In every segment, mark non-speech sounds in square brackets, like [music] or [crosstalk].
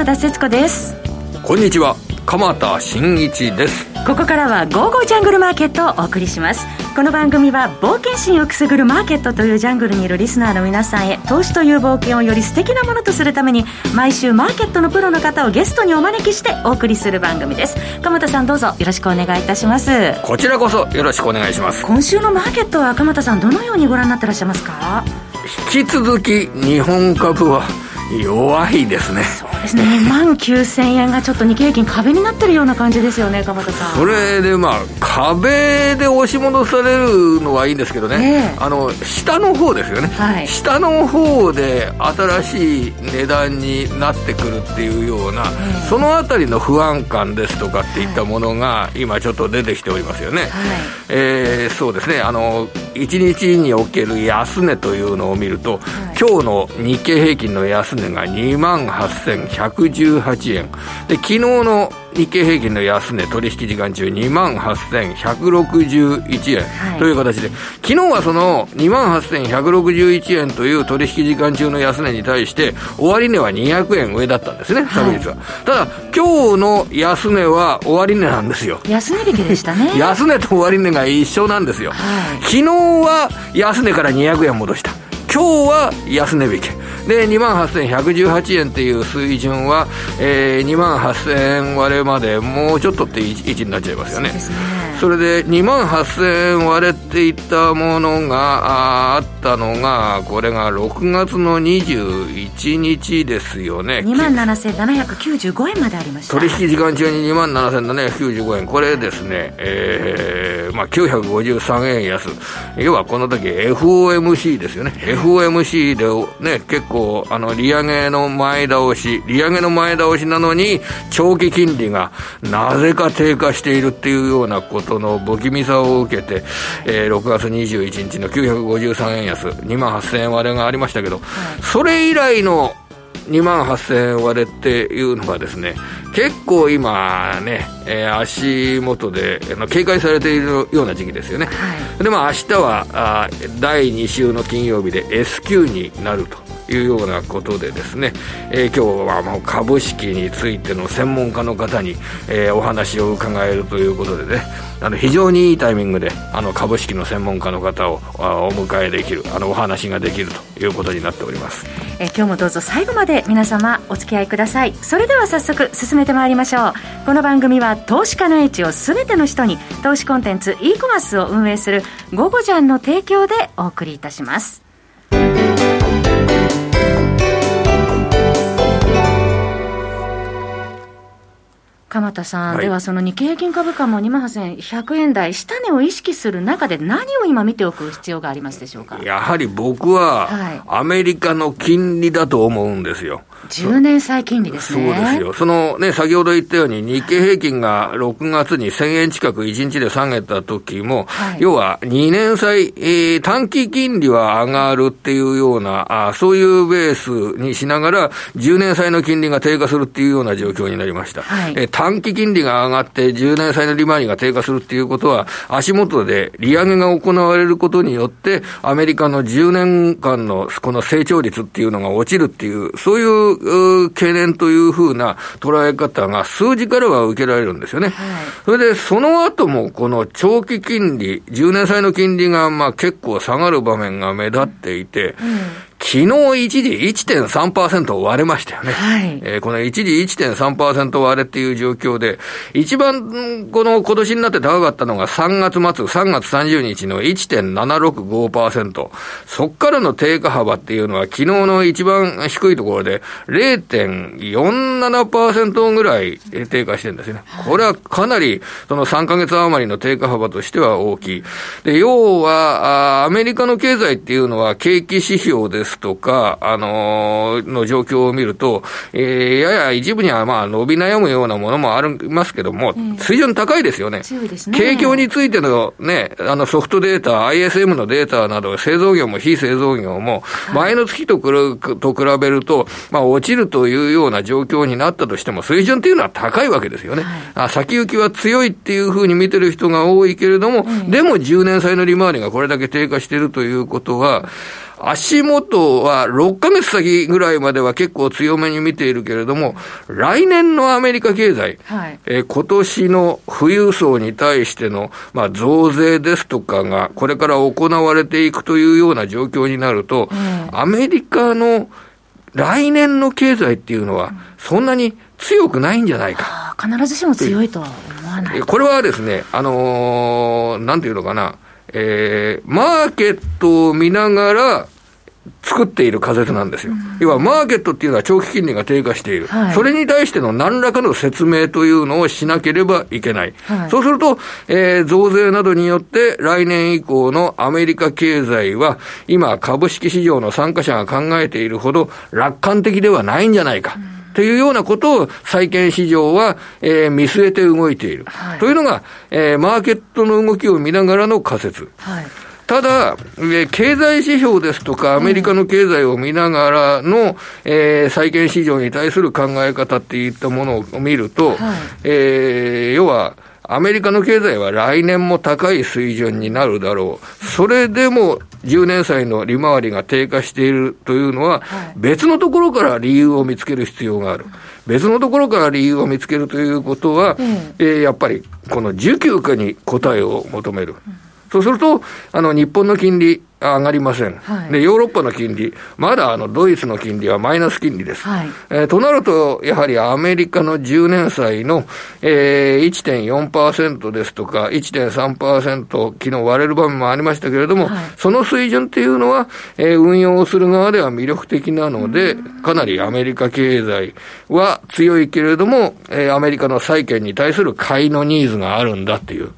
浜田節子です。こんにちは。鎌田新一です。ここからは「ゴーゴージャングルマーケット」をお送りします。この番組は冒険心をくすぐるマーケットというジャングルにいるリスナーの皆さんへ投資という冒険をより素敵なものとするために毎週マーケットのプロの方をゲストにお招きしてお送りする番組です。鎌田さんどうぞよろしくお願いいたします。こちらこそよろしくお願いします。今週のマーケットは鎌田さんどのようにご覧になってらっしゃいますか？引き続き日本株は弱いですね。そうですね。2万9000円がちょっと日経平均壁になってるような感じですよね鎌田さん。それでまあ壁で押し戻されるのはいいんですけどね、えー、あの下の方ですよね、はい、下の方で新しい値段になってくるっていうような、えー、そのあたりの不安感ですとかっていったものが今ちょっと出てきておりますよね、はい、えー、そうですね。あの1日における安値というのを見ると、はい、今日の日経平均の安値値が2万8118円。で昨日の日経平均の安値取引時間中2万8161円、はい、という形で昨日はその2万8161円という取引時間中の安値に対して終値は200円上だったんですね昨日は、はい、ただ今日の安値は終値なんですよ。安値引きでしたね。[laughs] 安値と終値が一緒なんですよ、はい、昨日は安値から200円戻した今日は安値引きで、2万8118円っていう水準は、えー、2万8000円割れまでもうちょっとって位置になっちゃいますよね。それで、2万8000円割れっていったものがあったのが、これが6月の21日ですよね。2万7795円までありました。取引時間中に2万7795円。これですね、えー、まあ953円安。要はこの時 FOMC ですよね。FOMC でね、結構構、あの、利上げの前倒し、利上げの前倒しなのに、長期金利がなぜか低下しているっていうようなことの不気味さを受けて、えー、6月21日の953円安、2万8000円割れがありましたけど、それ以来の2万8000円割れっていうのがですね、結構今ね、えー、足元で警戒されているような時期ですよね。はい、で、まあ明日はあ第2週の金曜日で S q になると。いうようなことでですね、えー、今日はもう株式についての専門家の方に、えー、お話を伺えるということでねあの非常にいいタイミングであの株式の専門家の方をお迎えできるあのお話ができるということになっております、え、今日もどうぞ最後まで皆様お付き合いください。それでは早速進めてまいりましょう。この番組は投資家の英知を全ての人に投資コンテンツ e コマースを運営する「ゴゴジャン」の提供でお送りいたします。鎌田さん、はい、ではその日経平均株価も2万8100円台、下値を意識する中で、何を今見ておく必要がありますでしょうか？やはり僕は、アメリカの金利だと思うんですよ。10年債金利ですね。そうですよ。そのね、先ほど言ったように、日経平均が6月に1000円近く1日で下げた時も、はい、要は2年債、えー、短期金利は上がるっていうような、あそういうベースにしながら、10年債の金利が低下するっていうような状況になりました。はい、えー、短期金利が上がって10年債の利回りが低下するっていうことは、足元で利上げが行われることによって、アメリカの10年間のこの成長率っていうのが落ちるっていう、そういう懸念というふうな捉え方が数字からは受けられるんですよね。はい、それで、その後もこの長期金利、10年債の金利がまあ結構下がる場面が目立っていて、うん昨日一時1.3%割れましたよね。はい。えー、この一時1.3%割れっていう状況で、一番この今年になって高かったのが3月末、3月30日の1.765%。そっからの低下幅っていうのは昨日の一番低いところで0.47%ぐらい低下してるんですよね。これはかなりその3ヶ月余りの低下幅としては大きい。で、要は、アメリカの経済っていうのは景気指標ですですとか、あのー、の状況を見ると、えー、やや一部にはまあ伸び悩むようなものもありますけども、水準高いですよね。強いですね。景況についてのね、あのソフトデータ、ISM のデータなど、製造業も非製造業も、前の月とくると比べると、まあ落ちるというような状況になったとしても、水準っていうのは高いわけですよね。はい、あ先行きは強いっていうふうに見てる人が多いけれども、でも10年債の利回りがこれだけ低下しているということは、足元は6ヶ月先ぐらいまでは結構強めに見ているけれども、来年のアメリカ経済、はい、えー、今年の富裕層に対しての、まあ、増税ですとかが、これから行われていくというような状況になると、うん、アメリカの来年の経済っていうのは、そんなに強くないんじゃないか。必ずしも強いとは思わない。これはですね、あのー、なんていうのかな、えー、マーケットを見ながら、作っている仮説なんですよ。うん、要は、マーケットっていうのは長期金利が低下している、はい、それに対しての何らかの説明というのをしなければいけない。はい、そうすると、えー、増税などによって来年以降のアメリカ経済は、今株式市場の参加者が考えているほど楽観的ではないんじゃないか。うんというようなことを債券市場は、えー、見据えて動いている。はい、というのが、えー、マーケットの動きを見ながらの仮説。はいただ、経済指標ですとか、アメリカの経済を見ながらの、えー、債券市場に対する考え方っていったものを見ると、はい、えー、要は、アメリカの経済は来年も高い水準になるだろう。それでも10年債の利回りが低下しているというのは、別のところから理由を見つける必要がある。別のところから理由を見つけるということは、えー、やっぱりこの需給化に答えを求める。そうすると、あの、日本の金利、上がりません。はい、で、ヨーロッパの金利、まだあの、ドイツの金利はマイナス金利です。はい、えー、となると、やはりアメリカの10年債の、えー、1.4%ですとか、1.3%、昨日割れる場面もありましたけれども、はい、その水準っていうのは、えー、運用をする側では魅力的なので、かなりアメリカ経済は強いけれども、えー、アメリカの債券に対する買いのニーズがあるんだっていう、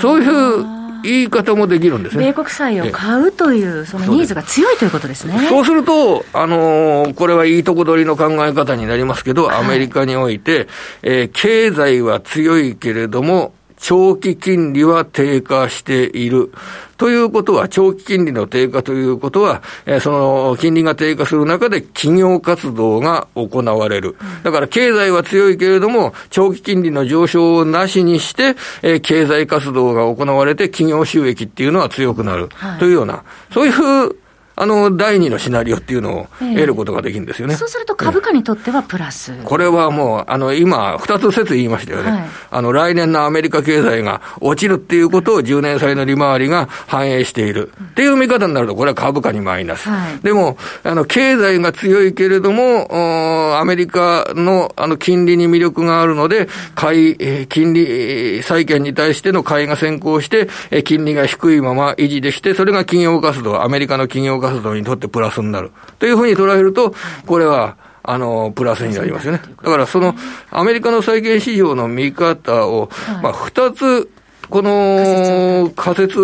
そういう言い方もできるんですね。米国債を買うという、そのニーズが強いということですね。そうすると、あのー、これはいいとこ取りの考え方になりますけど、アメリカにおいて、えー、経済は強いけれども、長期金利は低下している。ということは、長期金利の低下ということは、えー、その金利が低下する中で企業活動が行われる。だから経済は強いけれども、長期金利の上昇をなしにして、えー、経済活動が行われて企業収益っていうのは強くなる。というような、そういうあの、第二のシナリオっていうのを得ることができるんですよね。えそうすると株価にとってはプラス。これはもう、あの、今、二つ説言いましたよね。はい、あの、来年のアメリカ経済が落ちるっていうことを10年債の利回りが反映している。っていう見方になると、これは株価にマイナス。はい、でも、あの、経済が強いけれども、アメリカの、あの、金利に魅力があるので、買い、え金利、債券に対しての買いが先行して、え金利が低いまま維持できて、それが企業活動、アメリカの企業活動にとってプラスになる。というふうに捉えると、これは、あの、プラスになりますよね。だからその、アメリカの債券市場の見方を、まあ、二つこの仮説、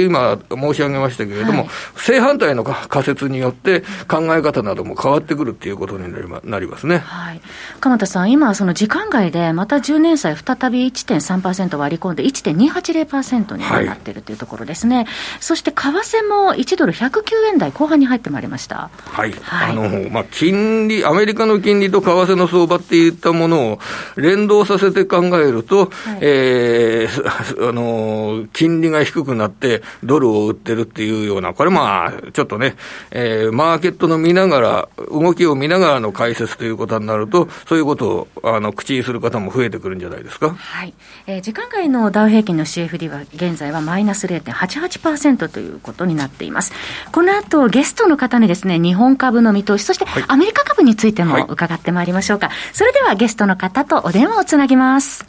今申し上げましたけれども、はい、正反対の仮説によって考え方なども変わってくるっていうことになりますね。はい。鎌田さん、今、その時間外でまた10年債再び1.3%割り込んで1.280%になっているというところですね。はい、そして為替も1ドル109円台後半に入ってまいりました。はい。はい、あの、まあ、金利、アメリカの金利と為替の相場っていったものを連動させて考えると、はい、えーあの、金利が低くなって、ドルを売ってるっていうような、これまあ、ちょっとね、えー、マーケットの見ながら、動きを見ながらの解説ということになると、そういうことを、あの、口にする方も増えてくるんじゃないですか？はい。えー、時間外のダウ平均の CFD は、現在はマイナス0.88%ということになっています。この後、ゲストの方にですね、日本株の見通し、そしてアメリカ株についても伺ってまいりましょうか。はい、それではゲストの方とお電話をつなぎます。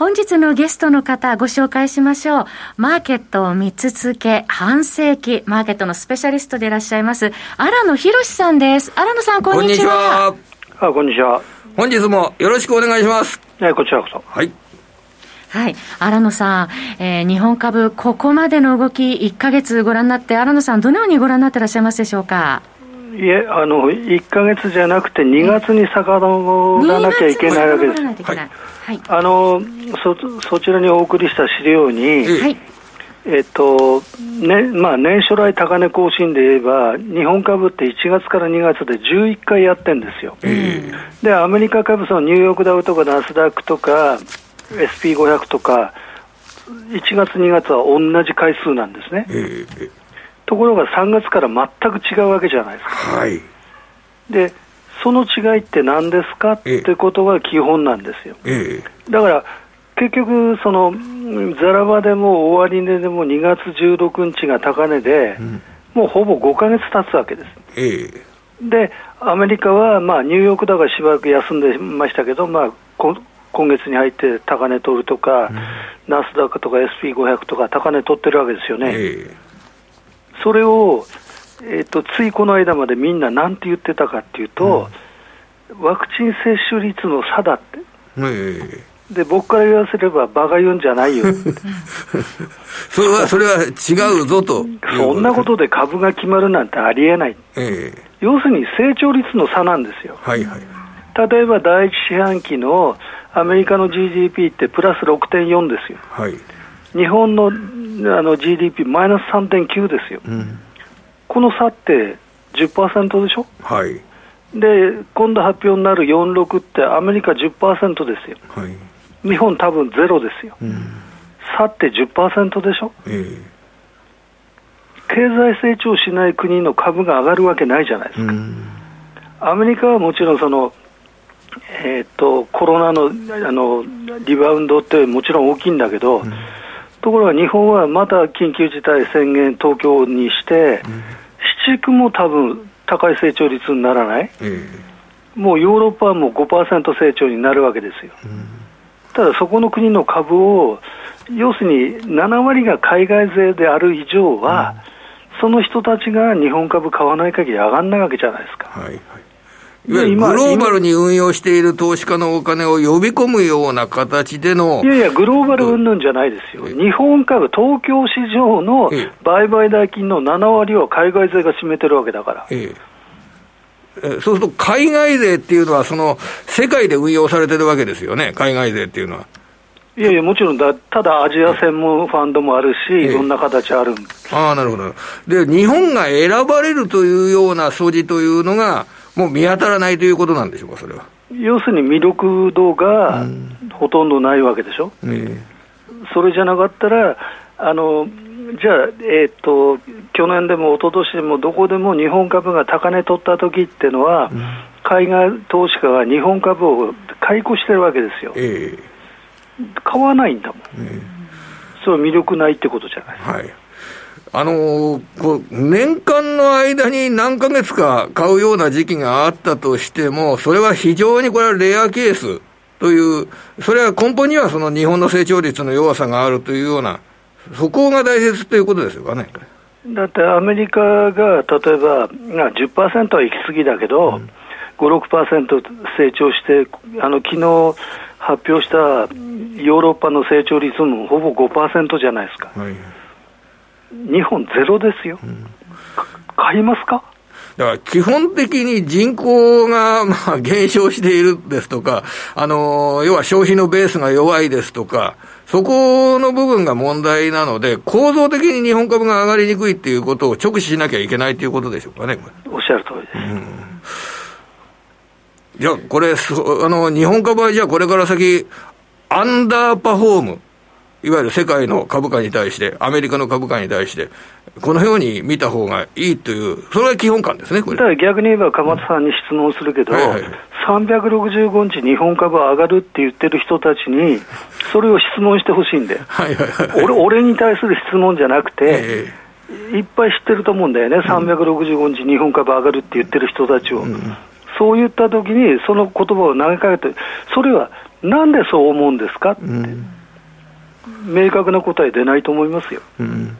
本日のゲストの方、ご紹介しましょう。マーケットを見続け、半世紀、マーケットのスペシャリストでいらっしゃいます、荒野博さんです。荒野さん、こんにちは。あ、こんにちは。本日もよろしくお願いします。はい、こちらこそ。はい。はい。荒野さん、えー、日本株、ここまでの動き、1か月ご覧になって、荒野さん、どのようにご覧になってらっしゃいますでしょうか？いえ、あの、1か月じゃなくて、2月に遡らなきゃいけないわけです。はい、あのそそちらにお送りした資料に、はい、ええっとねまあ、年初来高値更新で言えば、日本株って1月から2月で11回やってるんですよ、でアメリカ株、そのニューヨークダウとかナスダックとか、SP500 とか、1月、2月は同じ回数なんですね、ところが3月から全く違うわけじゃないですか。はい、でその違いって何ですかってことが基本なんですよ。だから結局、そのザラバでも終値でも2月16日が高値で、うん、もうほぼ5か月経つわけです。ええ、で、アメリカは、まあ、ニューヨークだからしばらく休んでましたけど、まあ、今月に入って高値取るとか、うん、ナスダックとか SP500 とか高値取ってるわけですよね。え、それを、えーと、ついこの間までみんななんて言ってたかっていうと、うん、ワクチン接種率の差だって。えで僕から言わせれば、馬鹿言うんじゃないよ [laughs] それはそれは違うぞと。そんなことで株が決まるなんてありえない、えー、要するに成長率の差なんですよ、はいはい、例えば第一四半期のアメリカの GDP ってプラス6.4ですよ、はい、日本のあの GDP マイナス3.9ですよ、うん、この差って10%でしょ、はい、で今度発表になる46ってアメリカ10%ですよ。はい。日本多分ゼロですよ、うん、差って10%でしょ、えー、経済成長しない国の株が上がるわけないじゃないですか、うん、アメリカはもちろんその、えーと、コロナのあのリバウンドってもちろん大きいんだけど、うん、ところが日本はまた緊急事態宣言、東京にして、市地区も多分高い成長率にならない、えー、もうヨーロッパはもう5%成長になるわけですよ。ただそこの国の株を、要するに7割が海外勢である以上は、うん、その人たちが日本株買わない限り上がらないわけじゃないですか。はいはいいわゆるグローバルに運用している投資家のお金を呼び込むような形での。いやいや、グローバル云々じゃないですよ。日本株、東京市場の売買代金の7割を海外勢が占めてるわけだから。ええそうすると海外税っていうのは、その世界で運用されてるわけですよね、海外税っていうのは。いやいや、もちろんだ、ただアジア専門ファンドもあるし、いろんな形あるああ、なるほど。で、日本が選ばれるというような素地というのが、もう見当たらないということなんでしょうか、それは。要するに魅力度がほとんどないわけでしょ？うん、それじゃなかったら、あのじゃあ、えーと、去年でも一昨年でもどこでも日本株が高値取った時っていうのは、うん、海外投資家が日本株を買い越してるわけですよ、えー、買わないんだもん、えー、それは魅力ないってことじゃない。ですか。はいあのー、こう年間の間に何ヶ月か買うような時期があったとしても、それは非常にこれはレアケースという、それは根本にはその日本の成長率の弱さがあるというようなそこが大切ということですよかね。だってアメリカが例えば10%は行き過ぎだけど、うん、5、6%成長して、あの昨日発表したヨーロッパの成長率もほぼ5%じゃないですか、はい、日本ゼロですよ、うん、買いますか？だから基本的に人口がまあ減少しているですとか、あの要は消費のベースが弱いですとか、そこの部分が問題なので、構造的に日本株が上がりにくいっていうことを直視しなきゃいけないということでしょうかね、おっしゃる通りです。うん。じゃあ、これ、あの、日本株はじゃあこれから先、アンダーパフォーム、いわゆる世界の株価に対して、アメリカの株価に対して、このように見た方がいいという、それは基本感ですね、これ。だから逆に言えば、鎌田さんに質問するけど、はいはい、365日日本株上がるって言ってる人たちに、それを質問してほしいんで、はいはいはい、俺俺に対する質問じゃなくて、えー、いっぱい知ってると思うんだよね、365日日本株上がるって言ってる人たちを。うん、そう言ったときに、その言葉を投げかけて、それはなんでそう思うんですかって、うん、明確な答え出ないと思いますよ。うん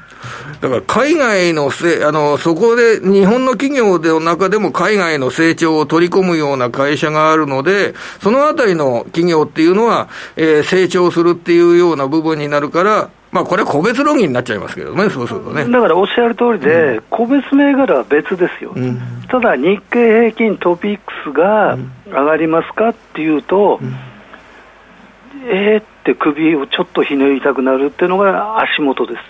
だから海外のせ、あの、そこで日本の企業の中でも海外の成長を取り込むような会社があるので、そのあたりの企業っていうのは、えー、成長するっていうような部分になるから、まあこれ個別論議になっちゃいますけどね、そうするとね。だからおっしゃる通りで、うん、個別銘柄は別ですよ。うん、ただ日経平均トピックスが上がりますかっていうと、うん、えー、っって首をちょっとひねりたくなるっていうのが足元です。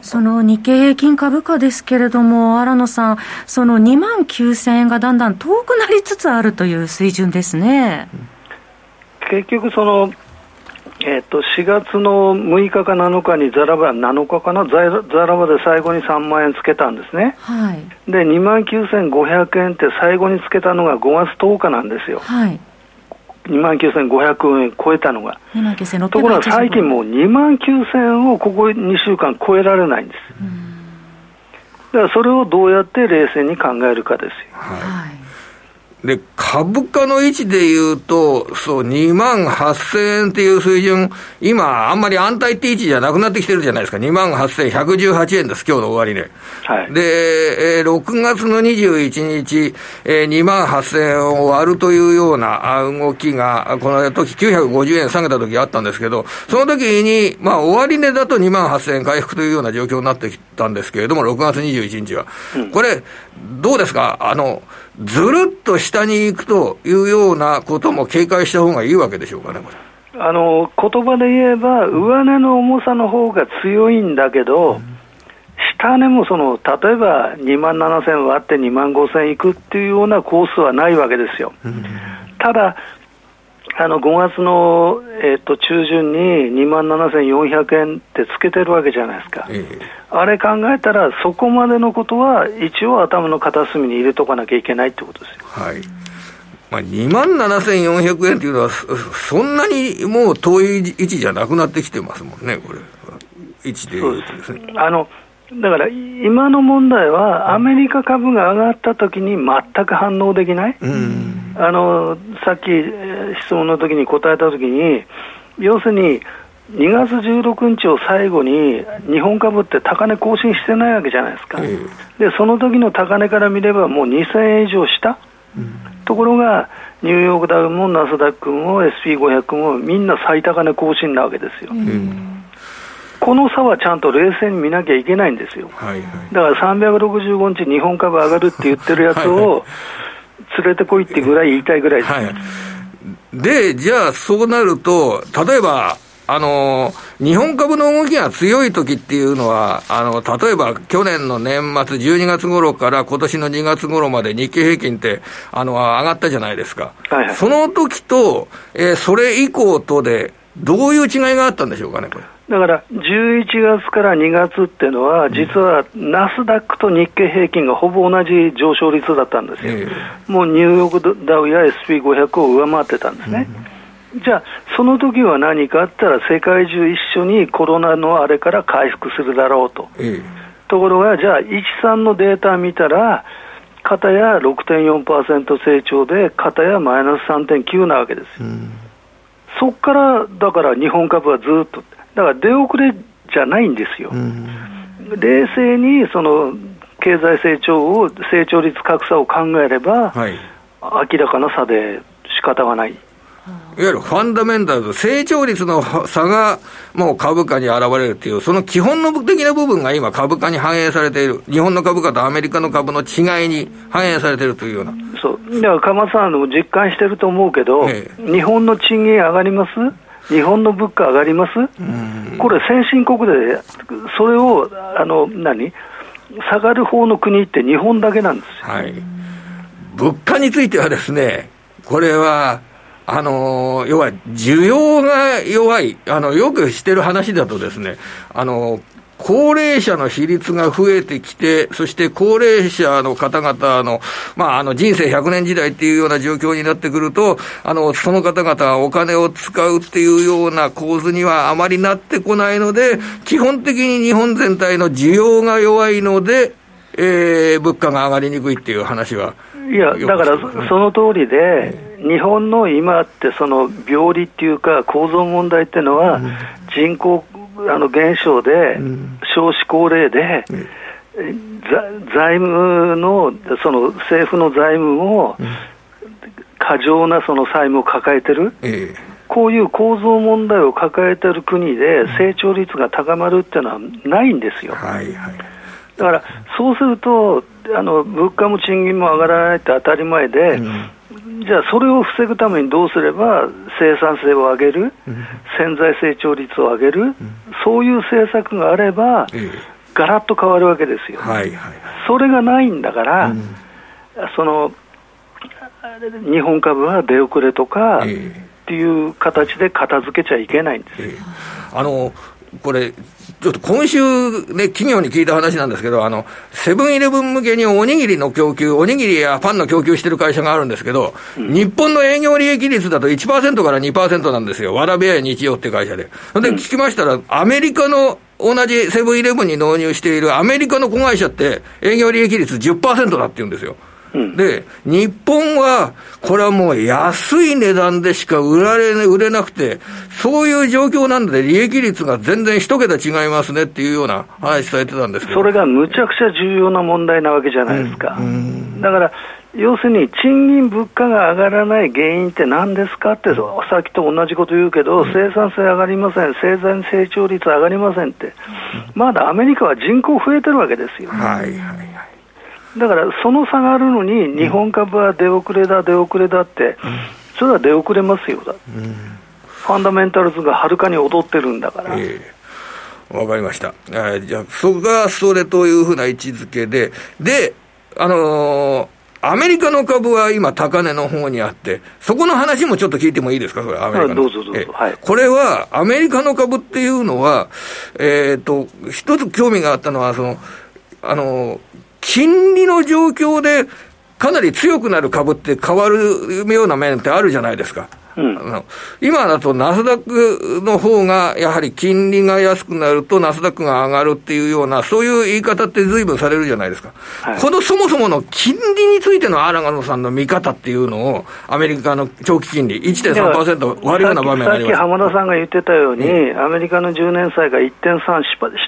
その日経平均株価ですけれども、新野さん、その2万9000円がだんだん遠くなりつつあるという水準ですね。結局そのえー、と4月の6日か7日にザラバ、7日かな、ザラバで最後に3万円つけたんですね、はい、で2万9500円って最後につけたのが5月10日なんですよ、はい、2万9500円超えたのが、ところが最近もう2万9000円をここ2週間超えられないんです。だからそれをどうやって冷静に考えるかですよ。はいで、株価の位置で言うと、そう、2万8000円っていう水準、今、あんまり安泰って位置じゃなくなってきてるじゃないですか。2万8118円です、今日の終値、ね。はい。で、えー、6月の21日、えー、2万8000円を割るというような動きが、この時950円下げた時あったんですけど、その時に、まあ、終値だと2万8000円回復というような状況になってきたんですけれども、6月21日は。うん、これ、どうですか？あの、ずるっと下に行くというようなことも警戒した方がいいわけでしょうかね、これ。あの言葉で言えば、上値の重さの方が強いんだけど、下値もその例えば2万7000割って2万5000いくっていうようなコースはないわけですよ。ただ、あの5月の、えー、と中旬に2万7400円ってつけてるわけじゃないですか、えあれ考えたら、そこまでのことは一応、頭の片隅に入れとかなきゃいけないってことですよ。はい。まあ、2万7400円っていうのは、そんなにもう遠い位置じゃなくなってきてますもんね、これ、位置でいうとですね。あのだから今の問題は、アメリカ株が上がったときに全く反応できない、うん、あのさっき質問の時に答えたときに、要するに2月16日を最後に日本株って高値更新してないわけじゃないですか、でその時の高値から見ればもう2000円以上した、うん、ところがニューヨークダウもナスダックも SP500 もみんな最高値更新なわけですよ。うんこの差はちゃんと冷静に見なきゃいけないんですよ、はいはい、だから365日、日本株上がるって言ってるやつを連れてこいってぐらい言いたいぐらいです、はい、で、じゃあそうなると、例えば、あの日本株の動きが強い時っていうのは、あの例えば去年の年末12月頃から今年の2月頃まで日経平均ってあの上がったじゃないですか。はいはい、その時と、えー、それ以降とで、どういう違いがあったんでしょうかね、これ。だから11月から2月っていうのは、実はナスダックと日経平均がほぼ同じ上昇率だったんですよ、もうニューヨークダウや SP500 を上回ってたんですね。じゃあ、その時は何かあったら、世界中一緒にコロナのあれから回復するだろうと。ところが、じゃあ、13のデータ見たら、片や6.4%成長で、片やマイナス3.9なわけですよ。そこから、だから日本株はずっと。だから出遅れじゃないんですよ。冷静にその経済成長を、成長率格差を考えれば、はい、明らかな差で仕方がない。いわゆるファンダメンタルズ、成長率の差がもう株価に現れるっていう、その基本の的な部分が今、株価に反映されている、日本の株価とアメリカの株の違いに反映されているというような。そうだから、鎌さんも実感してると思うけど、ええ、日本の賃金上がります？日本の物価上がります、これ、先進国で、それをあの何？下がる方の国って日本だけなんですはい、物価についてはですね、これは、あの要は需要が弱い、あのよくしてる話だとですね、あの高齢者の比率が増えてきて、そして高齢者の方々の、まあ、あの人生100年時代っていうような状況になってくると、あの、その方々はお金を使うっていうような構図にはあまりなってこないので、基本的に日本全体の需要が弱いので、えー、物価が上がりにくいっていう話は。いや、だからその通りで、日本の今ってその病理っていうか構造問題っていうのは、人口あの減少で、少子高齢で、財務の、その政府の財務を、過剰なその債務を抱えてる、こういう構造問題を抱えてる国で、成長率が高まるっていうのはないんですよ。はいはい、だから、そうすると、あの物価も賃金も上がらないって当たり前で、じゃあ、それを防ぐためにどうすれば生産性を上げる、潜在成長率を上げる、そういう政策があれば、ガラッと変わるわけですよ。はいはい、それがないんだから、その日本株は出遅れとか、っていう形で片付けちゃいけないんです。あのこれちょっと今週ね、企業に聞いた話なんですけど、あの、セブンイレブン向けにおにぎりの供給、おにぎりやパンの供給してる会社があるんですけど、うん、日本の営業利益率だと1%から2%なんですよ。わらべや日曜って会社で。で、聞きましたら、アメリカの同じセブンイレブンに納入しているアメリカの子会社って営業利益率10%だって言うんですよ。で、日本は、これはもう安い値段でしか売られ、売れなくて、そういう状況なので、利益率が全然一桁違いますねっていうような話されてたんですけど。それがむちゃくちゃ重要な問題なわけじゃないですか。うん、だから要するに賃金、物価が上がらない原因って何ですかって、さっきと同じこと言うけど、生産性上がりません、生産成長率上がりませんって、まだアメリカは人口増えてるわけですよ。はいはいはいだからその差があるのに、日本株は出遅れだ、出遅れだって、それは出遅れますよだ、ファンダメンタルズがはるかに劣ってるんだから。わかりました。じゃあ、そこがそれというふうな位置づけで、で、あのー、アメリカの株は今、高値の方にあって、そこの話もちょっと聞いてもいいですか、これ、アメリカの。どうぞどうぞ。はい、これは、アメリカの株っていうのは、えっ、ー、と、一つ興味があったのは、その、あの、金利の状況で、かなり強くなる株って変わるような面ってあるじゃないですか。うん、今だとナスダックの方が、やはり金利が安くなるとナスダックが上がるっていうような、そういう言い方って随分されるじゃないですか。はい、このそもそもの金利についての荒野さんの見方っていうのを、アメリカの長期金利1.3%割るような場面がありますさっき浜田さんが言ってたように、うん、アメリカの10年債が1.3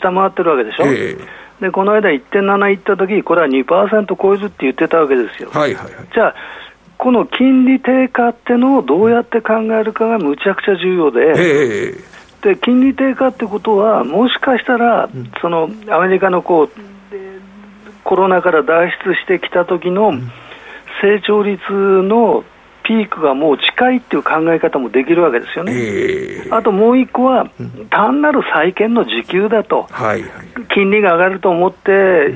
下回ってるわけでしょ。えーでこの間1.7いったとき、これは2%超えるって言ってたわけですよ。はいはいはい、じゃあこの金利低下ってのをどうやって考えるかがむちゃくちゃ重要で、で金利低下ってことは、もしかしたら、そのアメリカのこうコロナから脱出してきた時の成長率のピークがもう近いっていう考え方もできるわけですよね。えー、あともう一個は、単なる債券の時給だと、はいはい、金利が上がると思って、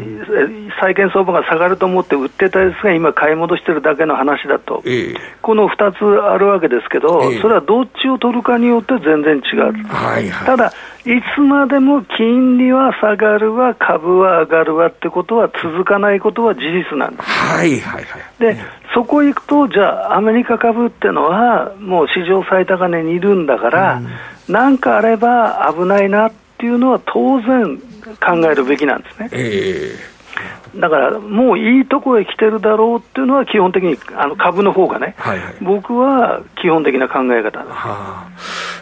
債券相場が下がると思って売ってたやつが今、買い戻してるだけの話だと、えー、この2つあるわけですけど、えー、それはどっちを取るかによって全然違う。はいはい、ただいつまでも金利は下がるわ、株は上がるわってことは続かないことは事実なんです。はいはいはい。で、そこ行くと、じゃあ、アメリカ株ってのは、もう史上最高値にいるんだから、なん、かあれば危ないなっていうのは当然考えるべきなんですね。えーだからもういいとこへ来てるだろうっていうのは、基本的にあの株の方がね、はいはい、僕は基本的な考え方、はあ、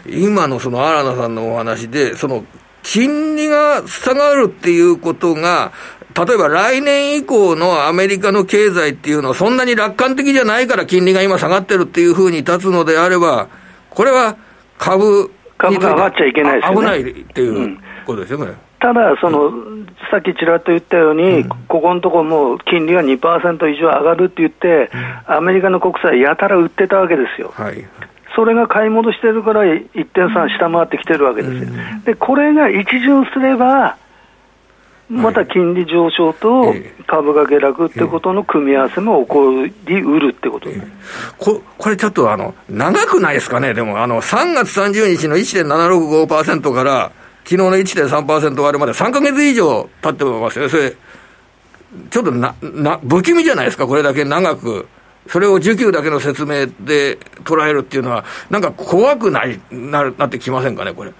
今のその新野さんのお話で、その金利が下がるっていうことが、例えば来年以降のアメリカの経済っていうのは、そんなに楽観的じゃないから金利が今下がってるっていうふうに立つのであれば、これは株株が上がっちゃいけないですよね。危ないっていうことですよ、これ。ただ、その、さっきちらっと言ったように、うん、ここのところもう金利が2%以上上がるって言って、アメリカの国債やたら売ってたわけですよ。はい、それが買い戻してるから1.3下回ってきてるわけですよ。で、これが一巡すれば、また金利上昇と株が下落ってことの組み合わせも起こりうるってことここれちょっとあの長くないですかね、でもあの3月30日の1.765%から、昨日の1.3%割るまで3か月以上経ってますよ、それ、ちょっとなな不気味じゃないですか、これだけ長く。それを需給だけの説明で捉えるっていうのは、なんか怖くないななってきませんかね、これ。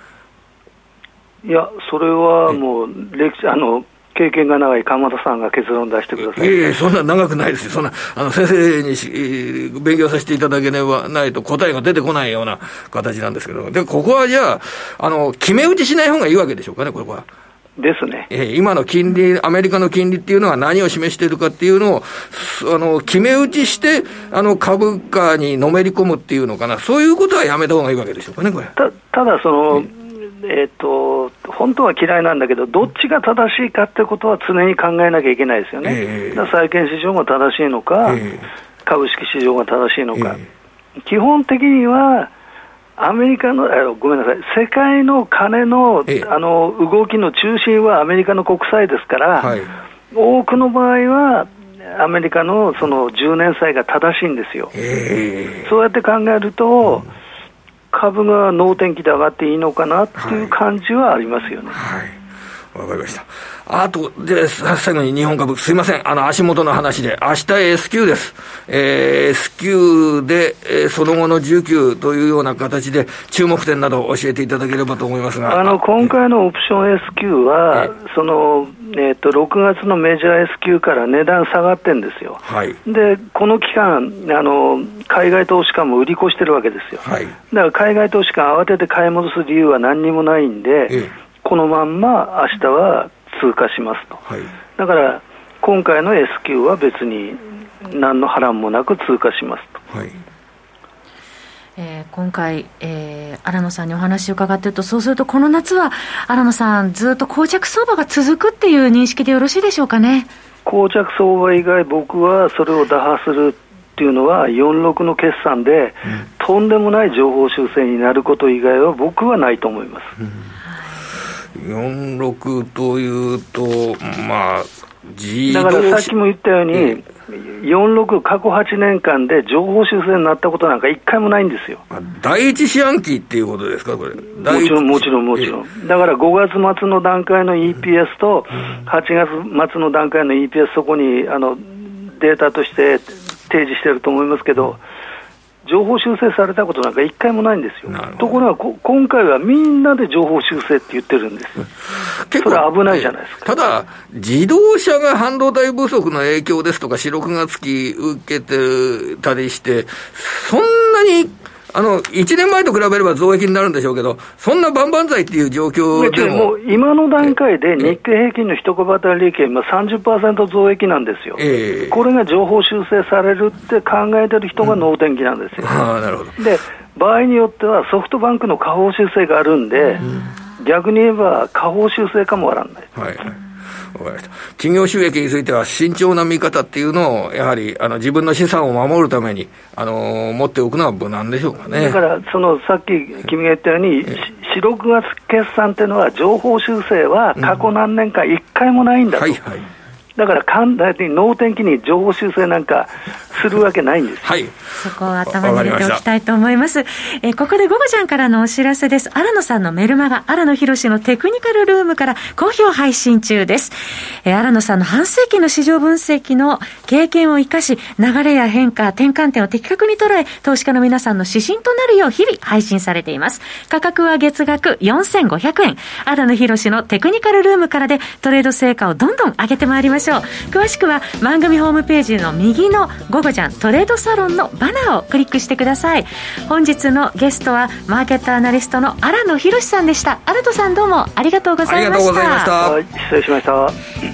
いや、それはもう、歴史あの経験が長い鎌田さんが結論出してください。いえいえ、そんな長くないですよ。そんな、あの、先生にし勉強させていただければないと答えが出てこないような形なんですけど、で、ここはじゃあ、あの、決め打ちしない方がいいわけでしょうかね、これは。ですね。えー、今の金利、アメリカの金利っていうのは何を示しているかっていうのを、あの、決め打ちして、あの、株価にのめり込むっていうのかな、そういうことはやめた方がいいわけでしょうかね、これ。たただ、その、えーと、本当は嫌いなんだけど、どっちが正しいかってことは常に考えなきゃいけないですよね、えー、債券市場が正しいのか、えー、株式市場が正しいのか、えー、基本的にはアメリカの、ごめんなさい、世界の金の,、あの動きの中心はアメリカの国債ですから、はい、多くの場合は、アメリカのその10年債が正しいんですよ。そうやって考えると、うん株が能天気で上がっていいのかなっていう感じはありますよね。はい、わ、はい、かりました。あと、で、最後に日本株、すいません、あの、足元の話で、明日 S q です。えー、S q で、えー、その後の需給というような形で、注目点など教えていただければと思いますが。あの、今回のオプション S q は、その、えーと、6月のメジャー S q から値段下がってるんですよ、はい、でこの期間あの、海外投資家も売り越してるわけですよ、はい、だから海外投資家、慌てて買い戻す理由は何にもないんで、ええ、このまんま明日は通過しますと、はい、だから今回の S q は別に何の波乱もなく通過しますと。はいえー、今回、えー、荒野さんにお話を伺ってると、そうすると、この夏は荒野さん、ずっと膠着相場が続くっていう認識でよろしいでしょうかね。膠着相場以外、僕はそれを打破するっていうのは、46の決算で、うん、とんでもない情報修正になること以外は、僕はないと思います。うん46というと、まあ、だからさっきも言ったように、え46過去8年間で情報修正になったことなんか一回もないんですよ。第一四半期っていうことですか、これ。もちろん、もちろん、もちろん。だから5月末の段階の EPS と、8月末の段階の EPS、そこにあのデータとして提示してると思いますけど、情報修正されたことなんか一回もないんですよ。ところがこ、今回はみんなで情報修正って言ってるんです。結構それ危ないじゃないですか。ただ、自動車が半導体不足の影響ですとか、四六月期受けてたりして、そんなにあの、1年前と比べれば増益になるんでしょうけど、そんな万々歳っていう状況でも。も今の段階で日経平均の一小当利益は今30%増益なんですよ、えー、これが情報修正されるって考えてる人が能天気なんですよ。うん、あなるほどで場合によってはソフトバンクの下方修正があるんで、うん、逆に言えば下方修正かもわからない。はい。企業収益については慎重な見方っていうのを、やはりあの自分の資産を守るために、あの持っておくのは無難でしょうかね。だから、そのさっき君が言ったように、4、6月決算っていうのは、情報修正は過去何年か一回もないんだと。うん、はいはい。だから簡単に能天気に情報修正なんかするわけないんです。はい。そこを頭に入れておきたいと思います。まえー、ここで午後ちゃんからのお知らせです。新野さんのメルマガ、新野博のテクニカルルームから好評配信中です。えー、新野さんの半世紀の市場分析の経験を生かし、流れや変化、転換点を的確に捉え、投資家の皆さんの指針となるよう日々配信されています。価格は月額4500円。荒野博のテクニカルルームからでトレード成果をどんどん上げてまいりましょう。詳しくは番組ホームページの右の5ゴジャントレードサロンのバナーをクリックしてください。本日のゲストはマーケットアナリストの荒野博さんでした。新野さんどうもありがとうございました。ありがとうございました、失礼しました、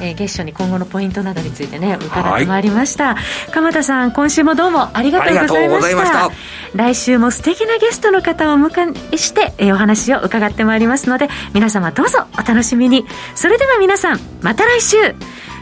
えー、月初に今後のポイントなどについてね伺ってまいりました、はい、鎌田さん今週もどうもありがとうございました。来週も素敵なゲストの方をお迎えして、えー、お話を伺ってまいりますので皆様どうぞお楽しみに。それでは皆さんまた来週。